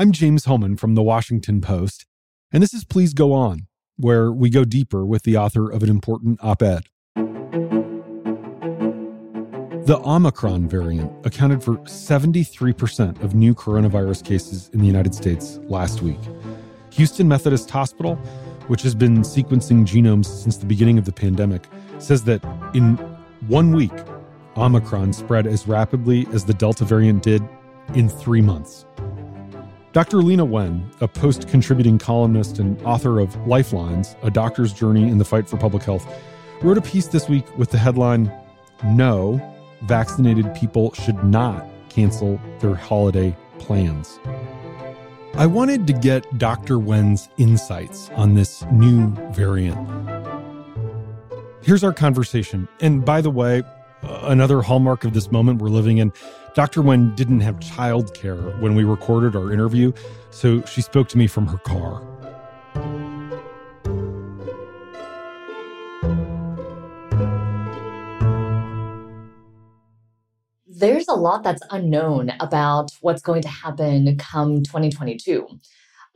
I'm James Hohmann from the Washington Post, and this is Please Go On, where we go deeper with the author of an important op ed. The Omicron variant accounted for 73% of new coronavirus cases in the United States last week. Houston Methodist Hospital, which has been sequencing genomes since the beginning of the pandemic, says that in one week, Omicron spread as rapidly as the Delta variant did in three months. Dr. Leana Wen, a post contributing columnist and author of Lifelines, A Doctor's Journey in the Fight for Public Health, wrote a piece this week with the headline No, vaccinated people should not cancel their holiday plans. I wanted to get Dr. Wen's insights on this new variant. Here's our conversation. And by the way, another hallmark of this moment we're living in Dr. Wen didn't have childcare when we recorded our interview, so she spoke to me from her car. There's a lot that's unknown about what's going to happen come 2022.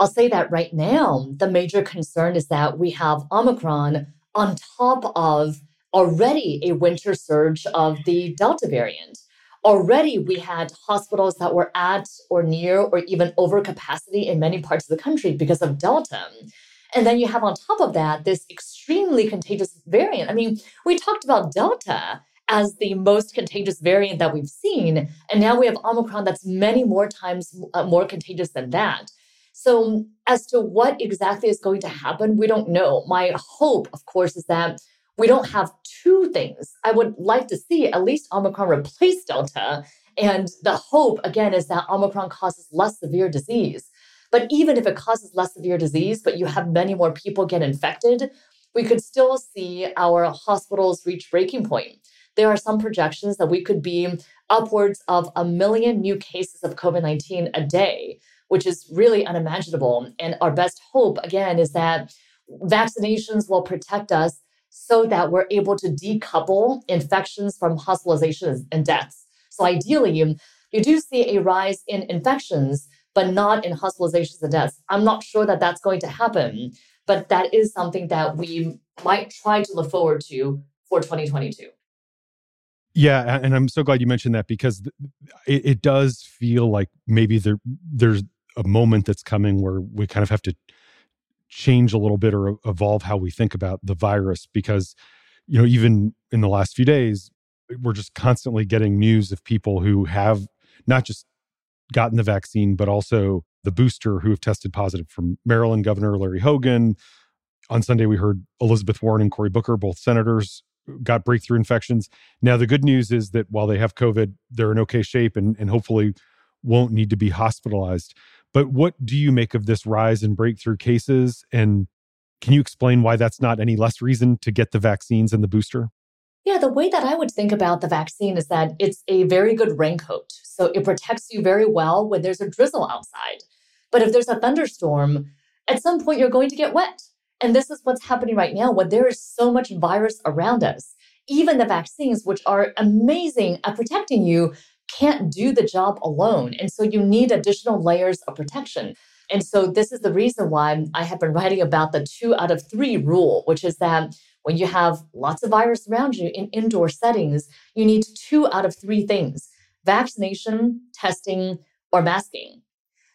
I'll say that right now, the major concern is that we have Omicron on top of already a winter surge of the Delta variant. Already, we had hospitals that were at or near or even over capacity in many parts of the country because of Delta. And then you have on top of that this extremely contagious variant. I mean, we talked about Delta as the most contagious variant that we've seen. And now we have Omicron that's many more times uh, more contagious than that. So, as to what exactly is going to happen, we don't know. My hope, of course, is that we don't have two things. I would like to see at least Omicron replace Delta. And the hope, again, is that Omicron causes less severe disease. But even if it causes less severe disease, but you have many more people get infected, we could still see our hospitals reach breaking point. There are some projections that we could be upwards of a million new cases of COVID 19 a day, which is really unimaginable. And our best hope, again, is that vaccinations will protect us so that we're able to decouple infections from hospitalizations and deaths. So ideally, you, do see a rise in infections, but not in hospitalizations and deaths. I'm not sure that that's going to happen, but that is something that we might try to look forward to for 2022. Yeah, and I'm so glad you mentioned that because it, it does feel like maybe there there's a moment that's coming where we kind of have to change a little bit or evolve how we think about the virus because you know even in the last few days we're just constantly getting news of people who have not just gotten the vaccine but also the booster who have tested positive from Maryland Governor Larry Hogan. On Sunday we heard Elizabeth Warren and Cory Booker both senators got breakthrough infections. Now the good news is that while they have covid they're in okay shape and, and hopefully won't need to be hospitalized but what do you make of this rise in breakthrough cases? And can you explain why that's not any less reason to get the vaccines and the booster? Yeah, the way that I would think about the vaccine is that it's a very good raincoat. So it protects you very well when there's a drizzle outside. But if there's a thunderstorm, at some point you're going to get wet. And this is what's happening right now when there is so much virus around us. Even the vaccines, which are amazing at protecting you, can't do the job alone. And so you need additional layers of protection. And so this is the reason why I have been writing about the two out of three rule, which is that when you have lots of virus around you in indoor settings, you need two out of three things vaccination, testing, or masking.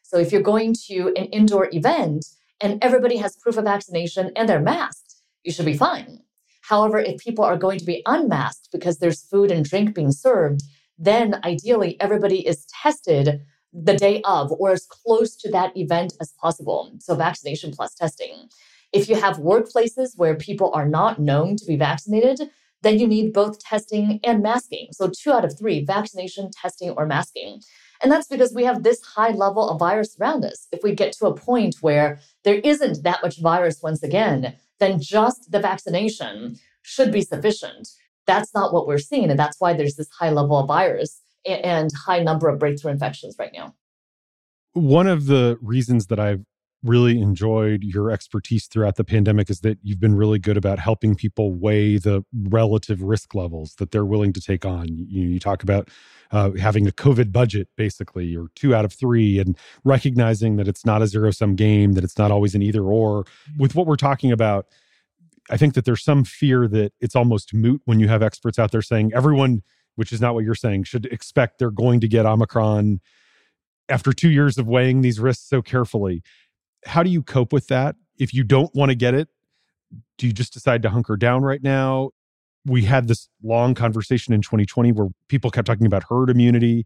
So if you're going to an indoor event and everybody has proof of vaccination and they're masked, you should be fine. However, if people are going to be unmasked because there's food and drink being served, then ideally everybody is tested the day of or as close to that event as possible. So, vaccination plus testing. If you have workplaces where people are not known to be vaccinated, then you need both testing and masking. So, two out of three vaccination, testing, or masking. And that's because we have this high level of virus around us. If we get to a point where there isn't that much virus once again, then just the vaccination should be sufficient that's not what we're seeing. And that's why there's this high level of virus and high number of breakthrough infections right now. One of the reasons that I've really enjoyed your expertise throughout the pandemic is that you've been really good about helping people weigh the relative risk levels that they're willing to take on. You, you talk about uh, having a COVID budget, basically, or two out of three, and recognizing that it's not a zero sum game, that it's not always an either or. With what we're talking about, I think that there's some fear that it's almost moot when you have experts out there saying everyone, which is not what you're saying, should expect they're going to get Omicron after two years of weighing these risks so carefully how do you cope with that? If you don't want to get it, do you just decide to hunker down right now? We had this long conversation in 2020 where people kept talking about herd immunity.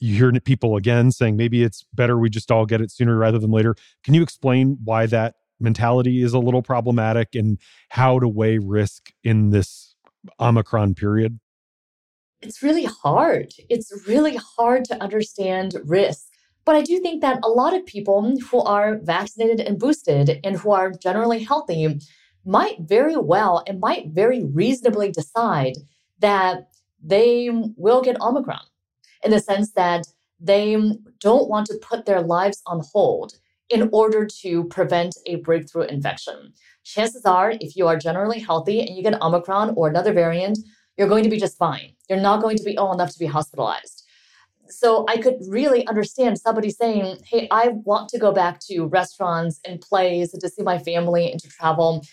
You hear people again saying maybe it's better we just all get it sooner rather than later. Can you explain why that mentality is a little problematic and how to weigh risk in this Omicron period? It's really hard. It's really hard to understand risk but I do think that a lot of people who are vaccinated and boosted and who are generally healthy might very well and might very reasonably decide that they will get Omicron in the sense that they don't want to put their lives on hold in order to prevent a breakthrough infection. Chances are, if you are generally healthy and you get Omicron or another variant, you're going to be just fine. You're not going to be ill enough to be hospitalized. So I could really understand somebody saying, Hey, I want to go back to restaurants and plays and to see my family and to travel.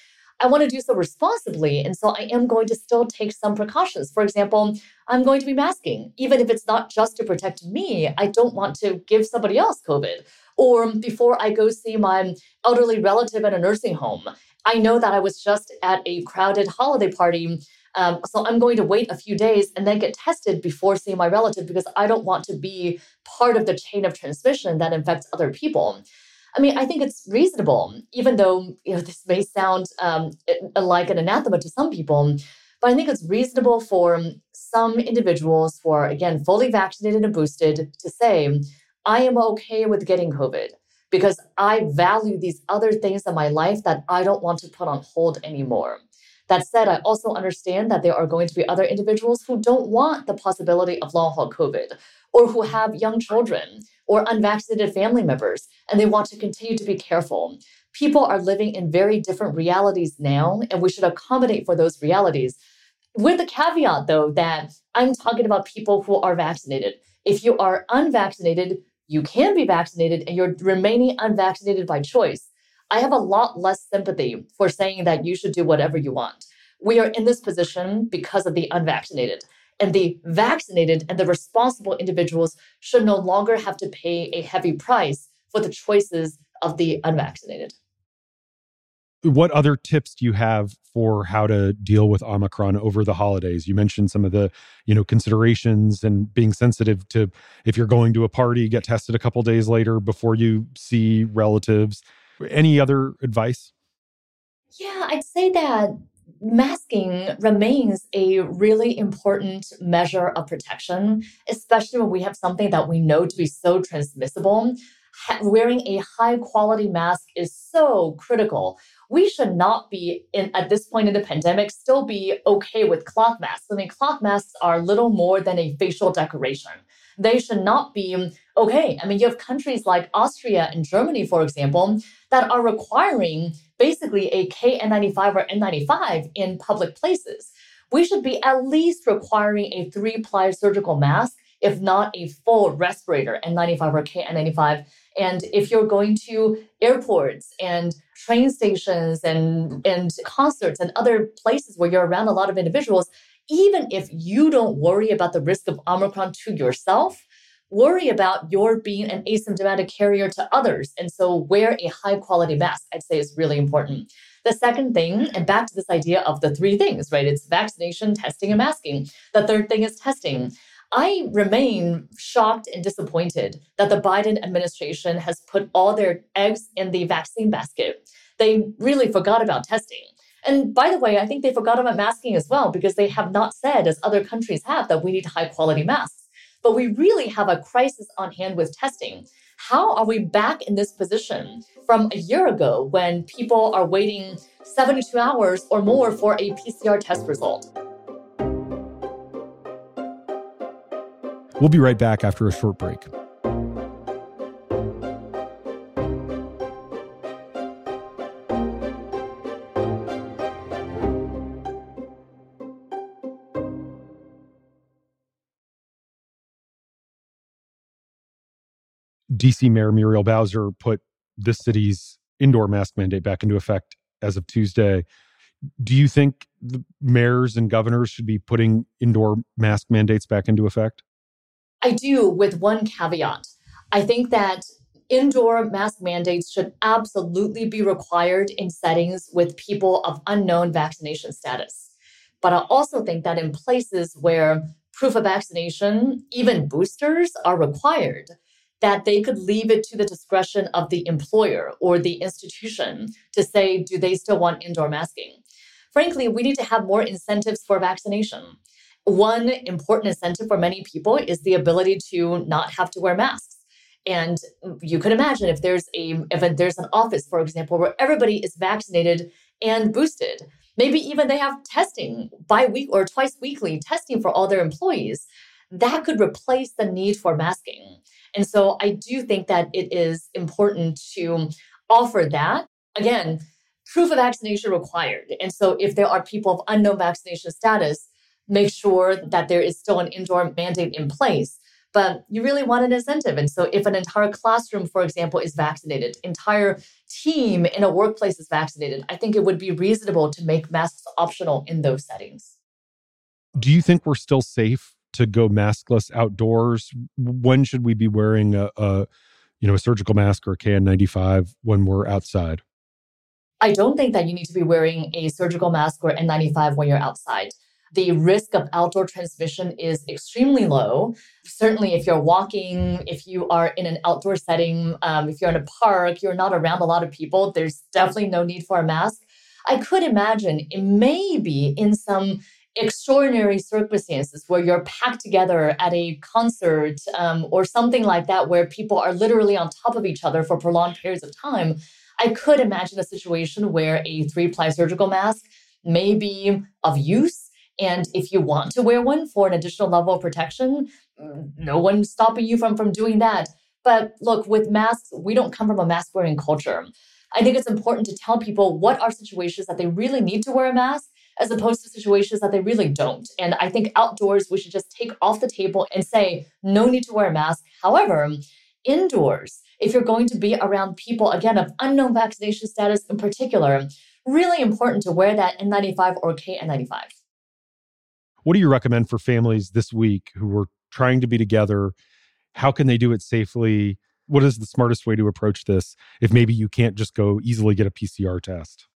I want to do so responsibly. And so I am going to still take some precautions. For example, I'm going to be masking, even if it's not just to protect me. I don't want to give somebody else COVID. Or before I go see my elderly relative at a nursing home, I know that I was just at a crowded holiday party um, so I'm going to wait a few days and then get tested before seeing my relative because I don't want to be part of the chain of transmission that infects other people. I mean, I think it's reasonable, even though you know this may sound um, like an anathema to some people. But I think it's reasonable for some individuals who are, again, fully vaccinated and boosted to say, I am okay with getting COVID because I value these other things in my life that I don't want to put on hold anymore. That said, I also understand that there are going to be other individuals who don't want the possibility of long haul COVID or who have young children or unvaccinated family members and they want to continue to be careful. People are living in very different realities now, and we should accommodate for those realities. With the caveat, though, that I'm talking about people who are vaccinated. If you are unvaccinated, you can be vaccinated and you're remaining unvaccinated by choice. I have a lot less sympathy for saying that you should do whatever you want. We are in this position because of the unvaccinated. And the vaccinated and the responsible individuals should no longer have to pay a heavy price for the choices of the unvaccinated. What other tips do you have for how to deal with Omicron over the holidays? You mentioned some of the, you know, considerations and being sensitive to if you're going to a party, get tested a couple days later before you see relatives. Any other advice? Yeah, I'd say that masking remains a really important measure of protection, especially when we have something that we know to be so transmissible. wearing a high quality mask is so critical. We should not be in at this point in the pandemic still be okay with cloth masks. I mean, cloth masks are little more than a facial decoration they should not be okay. I mean, you have countries like Austria and Germany, for example, that are requiring basically a KN95 or N95 in public places. We should be at least requiring a three ply surgical mask, if not a full respirator, N95 or KN95. And if you're going to airports and train stations and, and concerts and other places where you're around a lot of individuals, even if you don't worry about the risk of Omicron to yourself, worry about your being an asymptomatic carrier to others. And so wear a high quality mask, I'd say is really important. The second thing, and back to this idea of the three things, right? It's vaccination, testing, and masking. The third thing is testing. I remain shocked and disappointed that the Biden administration has put all their eggs in the vaccine basket. They really forgot about testing. And by the way, I think they forgot about masking as well because they have not said, as other countries have, that we need high quality masks. But we really have a crisis on hand with testing. How are we back in this position from a year ago when people are waiting 72 hours or more for a PCR test result? We'll be right back after a short break. DC Mayor Muriel Bowser put the city's indoor mask mandate back into effect as of Tuesday. Do you think the mayors and governors should be putting indoor mask mandates back into effect? I do, with one caveat. I think that indoor mask mandates should absolutely be required in settings with people of unknown vaccination status. But I also think that in places where proof of vaccination, even boosters, are required, that they could leave it to the discretion of the employer or the institution to say, do they still want indoor masking? Frankly, we need to have more incentives for vaccination. One important incentive for many people is the ability to not have to wear masks. And you could imagine if there's a if there's an office, for example, where everybody is vaccinated and boosted, maybe even they have testing bi week or twice weekly testing for all their employees, that could replace the need for masking. And so I do think that it is important to offer that. Again, proof of vaccination required. And so if there are people of unknown vaccination status, make sure that there is still an indoor mandate in place. But you really want an incentive. And so if an entire classroom, for example, is vaccinated, entire team in a workplace is vaccinated, I think it would be reasonable to make masks optional in those settings. Do you think we're still safe to go maskless outdoors? When should we be wearing a, a you know, a surgical mask or a KN95 when we're outside? I don't think that you need to be wearing a surgical mask or N95 when you're outside. The risk of outdoor transmission is extremely low. Certainly, if you're walking, if you are in an outdoor setting, um, if you're in a park, you're not around a lot of people, there's definitely no need for a mask. I could imagine it may be in some extraordinary circumstances where you're packed together at a concert um, or something like that, where people are literally on top of each other for prolonged periods of time, I could imagine a situation where a three ply surgical mask may be of use. And if you want to wear one for an additional level of protection, mm, no one's stopping you from, from doing that. But look, with masks, we don't come from a mask wearing culture. I think it's important to tell people what are situations that they really need to wear a mask as opposed to situations that they really don't. And I think outdoors, we should just take off the table and say, no need to wear a mask. However, indoors, if you're going to be around people, again, of unknown vaccination status in particular, really important to wear that N95 or KN95. What do you recommend for families this week who are trying to be together? How can they do it safely? What is the smartest way to approach this if maybe you can't just go easily get a PCR test?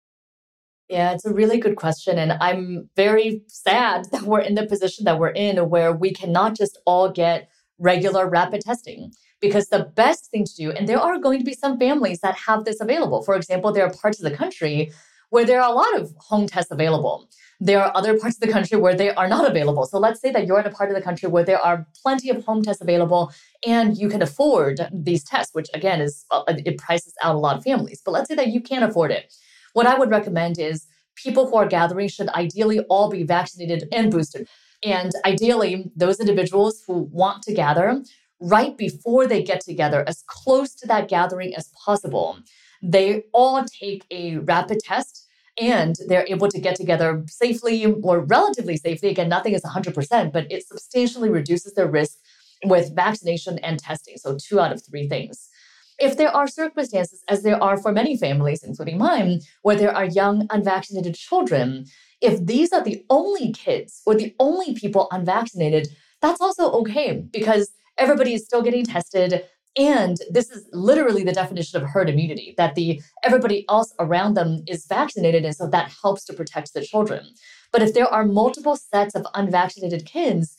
Yeah, it's a really good question. And I'm very sad that we're in the position that we're in where we cannot just all get regular rapid testing. Because the best thing to do, and there are going to be some families that have this available. For example, there are parts of the country where there are a lot of home tests available. There are other parts of the country where they are not available. So let's say that you're in a part of the country where there are plenty of home tests available and you can afford these tests, which again is it prices out a lot of families. But let's say that you can't afford it. What I would recommend is people who are gathering should ideally all be vaccinated and boosted. And ideally, those individuals who want to gather right before they get together, as close to that gathering as possible, they all take a rapid test and they're able to get together safely or relatively safely. Again, nothing is 100%, but it substantially reduces their risk with vaccination and testing. So, two out of three things. If there are circumstances, as there are for many families, including mine, where there are young unvaccinated children, if these are the only kids or the only people unvaccinated, that's also okay because everybody is still getting tested. And this is literally the definition of herd immunity that the everybody else around them is vaccinated. And so that helps to protect the children. But if there are multiple sets of unvaccinated kids,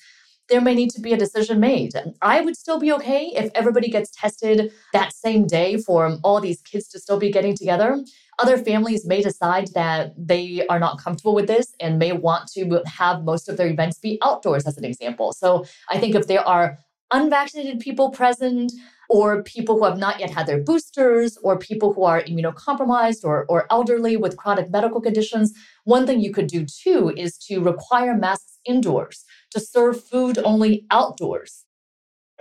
there may need to be a decision made. I would still be okay if everybody gets tested that same day for all these kids to still be getting together. Other families may decide that they are not comfortable with this and may want to have most of their events be outdoors, as an example. So I think if there are unvaccinated people present, or people who have not yet had their boosters, or people who are immunocompromised or, or elderly with chronic medical conditions, one thing you could do too is to require masks indoors to serve food only outdoors.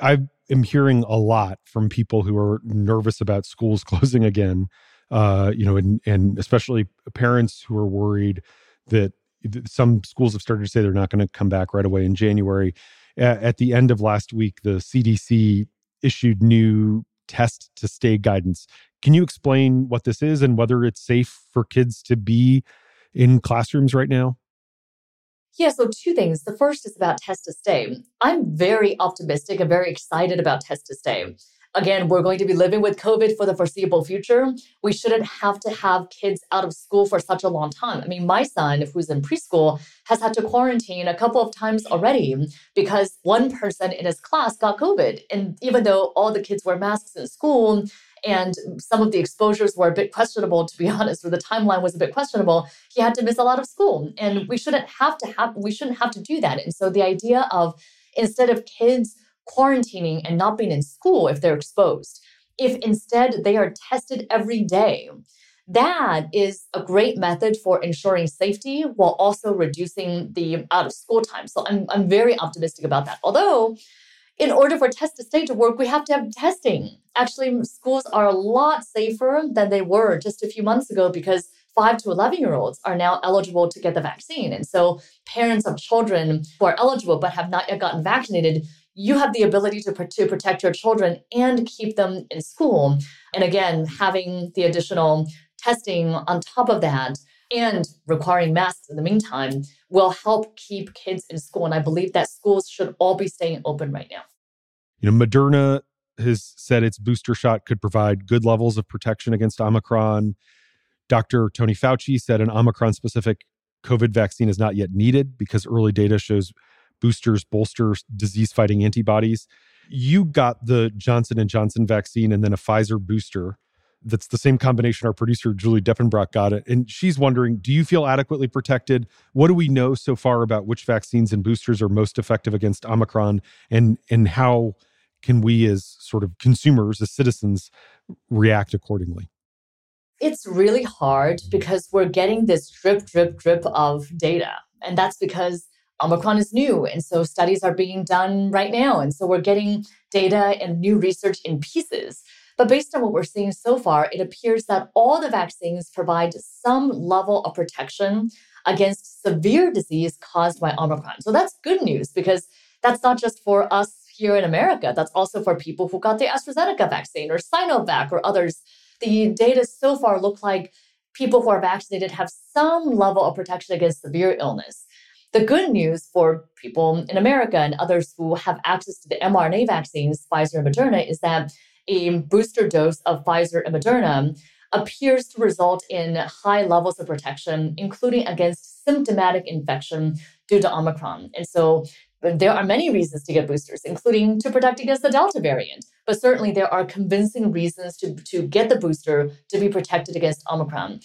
I am hearing a lot from people who are nervous about schools closing again. Uh, you know, and and especially parents who are worried that some schools have started to say they're not going to come back right away in January. At the end of last week, the CDC issued new test to stay guidance. Can you explain what this is and whether it's safe for kids to be in classrooms right now? Yeah, so two things. The first is about test to stay. I'm very optimistic and very excited about test to stay. Again, we're going to be living with COVID for the foreseeable future. We shouldn't have to have kids out of school for such a long time. I mean, my son, who's in preschool, has had to quarantine a couple of times already because one person in his class got COVID. And even though all the kids wear masks in school, and some of the exposures were a bit questionable to be honest or the timeline was a bit questionable he had to miss a lot of school and we shouldn't have to have we shouldn't have to do that and so the idea of instead of kids quarantining and not being in school if they're exposed if instead they are tested every day that is a great method for ensuring safety while also reducing the out of school time so i'm, I'm very optimistic about that although in order for test to stay to work, we have to have testing. Actually, schools are a lot safer than they were just a few months ago because 5 to 11 year olds are now eligible to get the vaccine. And so, parents of children who are eligible but have not yet gotten vaccinated, you have the ability to, to protect your children and keep them in school. And again, having the additional testing on top of that and requiring masks in the meantime will help keep kids in school. And I believe that schools should all be staying open right now. You know, Moderna has said its booster shot could provide good levels of protection against Omicron. Dr. Tony Fauci said an Omicron specific COVID vaccine is not yet needed because early data shows boosters bolster disease fighting antibodies. You got the Johnson and Johnson vaccine and then a Pfizer booster that's the same combination our producer Julie Depenbrock got it. And she's wondering, do you feel adequately protected? What do we know so far about which vaccines and boosters are most effective against Omicron and and how can we as sort of consumers, as citizens, react accordingly? It's really hard because we're getting this drip, drip, drip of data. And that's because Omicron is new. And so studies are being done right now. And so we're getting data and new research in pieces. But based on what we're seeing so far, it appears that all the vaccines provide some level of protection against severe disease caused by Omicron. So that's good news because that's not just for us here in America, that's also for people who got the AstraZeneca vaccine or Sinovac or others. The data so far look like people who are vaccinated have some level of protection against severe illness. The good news for people in America and others who have access to the mRNA vaccines, Pfizer and Moderna, is that a booster dose of Pfizer and Moderna appears to result in high levels of protection, including against symptomatic infection due to Omicron. And so there are many reasons to get boosters, including to protect against the Delta variant. But certainly there are convincing reasons to, to get the booster to be protected against Omicron.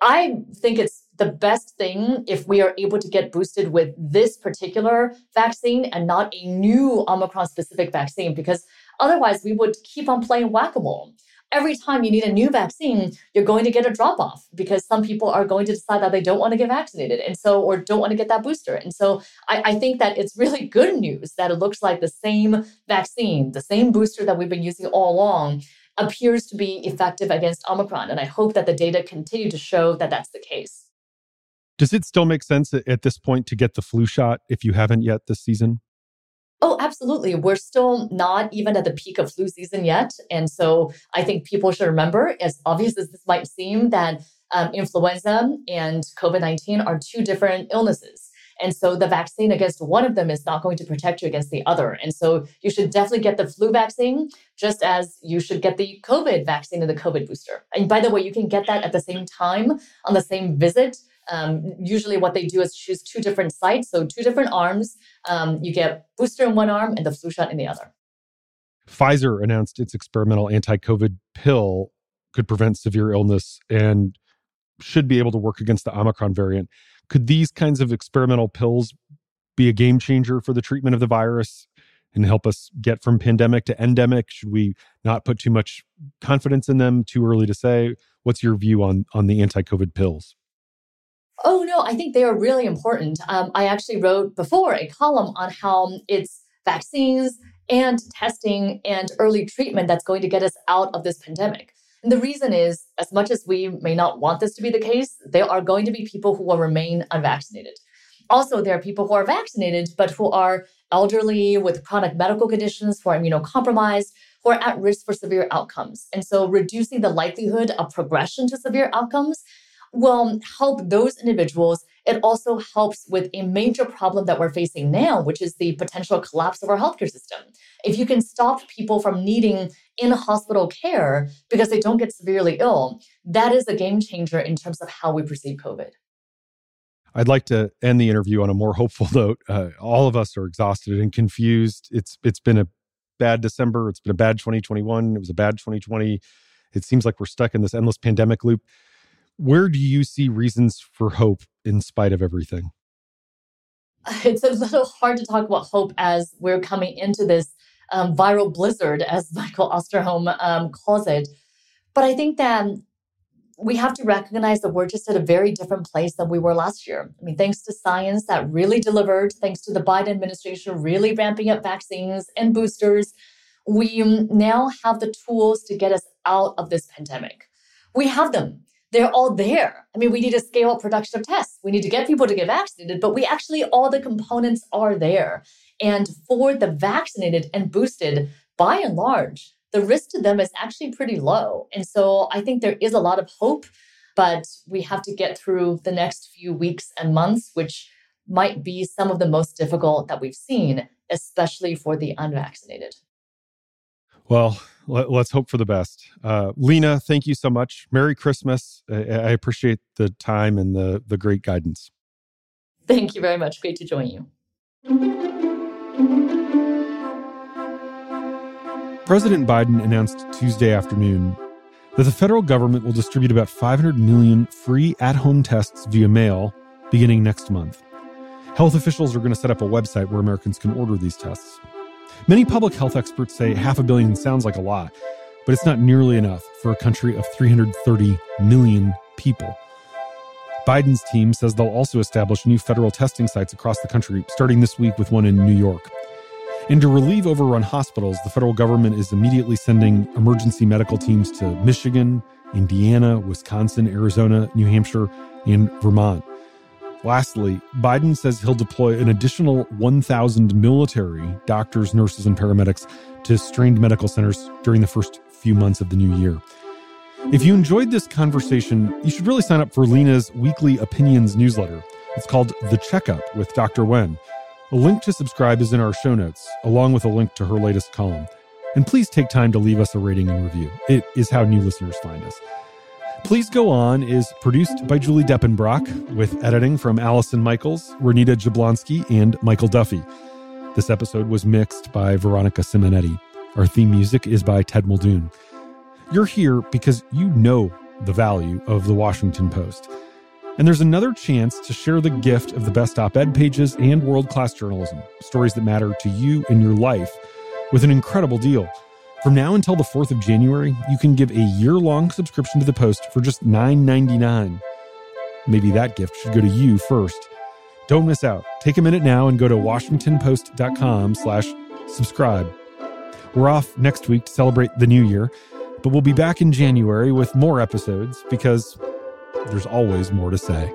I think it's the best thing if we are able to get boosted with this particular vaccine and not a new Omicron specific vaccine, because Otherwise, we would keep on playing whack a mole. Every time you need a new vaccine, you're going to get a drop off because some people are going to decide that they don't want to get vaccinated and so, or don't want to get that booster. And so I, I think that it's really good news that it looks like the same vaccine, the same booster that we've been using all along appears to be effective against Omicron. And I hope that the data continue to show that that's the case. Does it still make sense at this point to get the flu shot if you haven't yet this season? Oh, absolutely. We're still not even at the peak of flu season yet. And so I think people should remember, as obvious as this might seem, that um, influenza and COVID 19 are two different illnesses. And so the vaccine against one of them is not going to protect you against the other. And so you should definitely get the flu vaccine, just as you should get the COVID vaccine and the COVID booster. And by the way, you can get that at the same time on the same visit um, usually, what they do is choose two different sites, so two different arms. Um, you get booster in one arm and the flu shot in the other. Pfizer announced its experimental anti COVID pill could prevent severe illness and should be able to work against the Omicron variant. Could these kinds of experimental pills be a game changer for the treatment of the virus and help us get from pandemic to endemic? Should we not put too much confidence in them? Too early to say. What's your view on, on the anti COVID pills? Oh, no, I think they are really important. Um, I actually wrote before a column on how it's vaccines and testing and early treatment that's going to get us out of this pandemic. And the reason is, as much as we may not want this to be the case, there are going to be people who will remain unvaccinated. Also, there are people who are vaccinated, but who are elderly with chronic medical conditions, who are immunocompromised, who are at risk for severe outcomes. And so reducing the likelihood of progression to severe outcomes will help those individuals. It also helps with a major problem that we're facing now, which is the potential collapse of our healthcare system. If you can stop people from needing in hospital care because they don't get severely ill, that is a game changer in terms of how we perceive COVID. I'd like to end the interview on a more hopeful note. Uh, all of us are exhausted and confused. It's it's been a bad December. It's been a bad 2021. It was a bad 2020. It seems like we're stuck in this endless pandemic loop. Where do you see reasons for hope in spite of everything? It's a little hard to talk about hope as we're coming into this um, viral blizzard, as Michael Osterholm um, calls it. But I think that we have to recognize that we're just at a very different place than we were last year. I mean, thanks to science that really delivered, thanks to the Biden administration really ramping up vaccines and boosters, we now have the tools to get us out of this pandemic. We have them. They're all there. I mean, we need to scale up production of tests. We need to get people to get vaccinated, but we actually, all the components are there. And for the vaccinated and boosted, by and large, the risk to them is actually pretty low. And so I think there is a lot of hope, but we have to get through the next few weeks and months, which might be some of the most difficult that we've seen, especially for the unvaccinated. Well, let, us hope for the best. Uh, Leana, thank you so much. Merry Christmas. I, I appreciate the time and the, the great guidance. Thank you very much. Great to join you. President Biden announced Tuesday afternoon that the federal government will distribute about 500 million free at home tests via mail beginning next month. Health officials are going to set up a website where Americans can order these tests. Many public health experts say half a billion sounds like a lot, but it's not nearly enough for a country of 330 million people. Biden's team says they'll also establish new federal testing sites across the country, starting this week with one in New York. And to relieve overrun hospitals, the federal government is immediately sending emergency medical teams to Michigan, Indiana, Wisconsin, Arizona, New Hampshire, and Vermont. Lastly, Biden says he'll deploy an additional 1,000 military doctors, nurses, and paramedics to strained medical centers during the first few months of the new year. If you enjoyed this conversation, you should really sign up for Leana's weekly opinions newsletter. It's called The Checkup with Dr. Wen. A link to subscribe is in our show notes, along with a link to her latest column. And please take time to leave us a rating and review. It is how new listeners find us. Please Go On is produced by Julie Depenbrock with editing from Allison Michaels, Renita Jablonski, and Michael Duffy. This episode was mixed by Veronica Simonetti. Our theme music is by Ted Muldoon. You're here because you know the value of the Washington Post. And there's another chance to share the gift of the best op ed pages and world class journalism, stories that matter to you in your life, with an incredible deal. From now until the 4th of January, you can give a year long subscription to the Post for just $9.99. Maybe that gift should go to you first. Don't miss out. Take a minute now and go to washingtonpost.com slash subscribe. We're off next week to celebrate the new year, but we'll be back in January with more episodes because there's always more to say.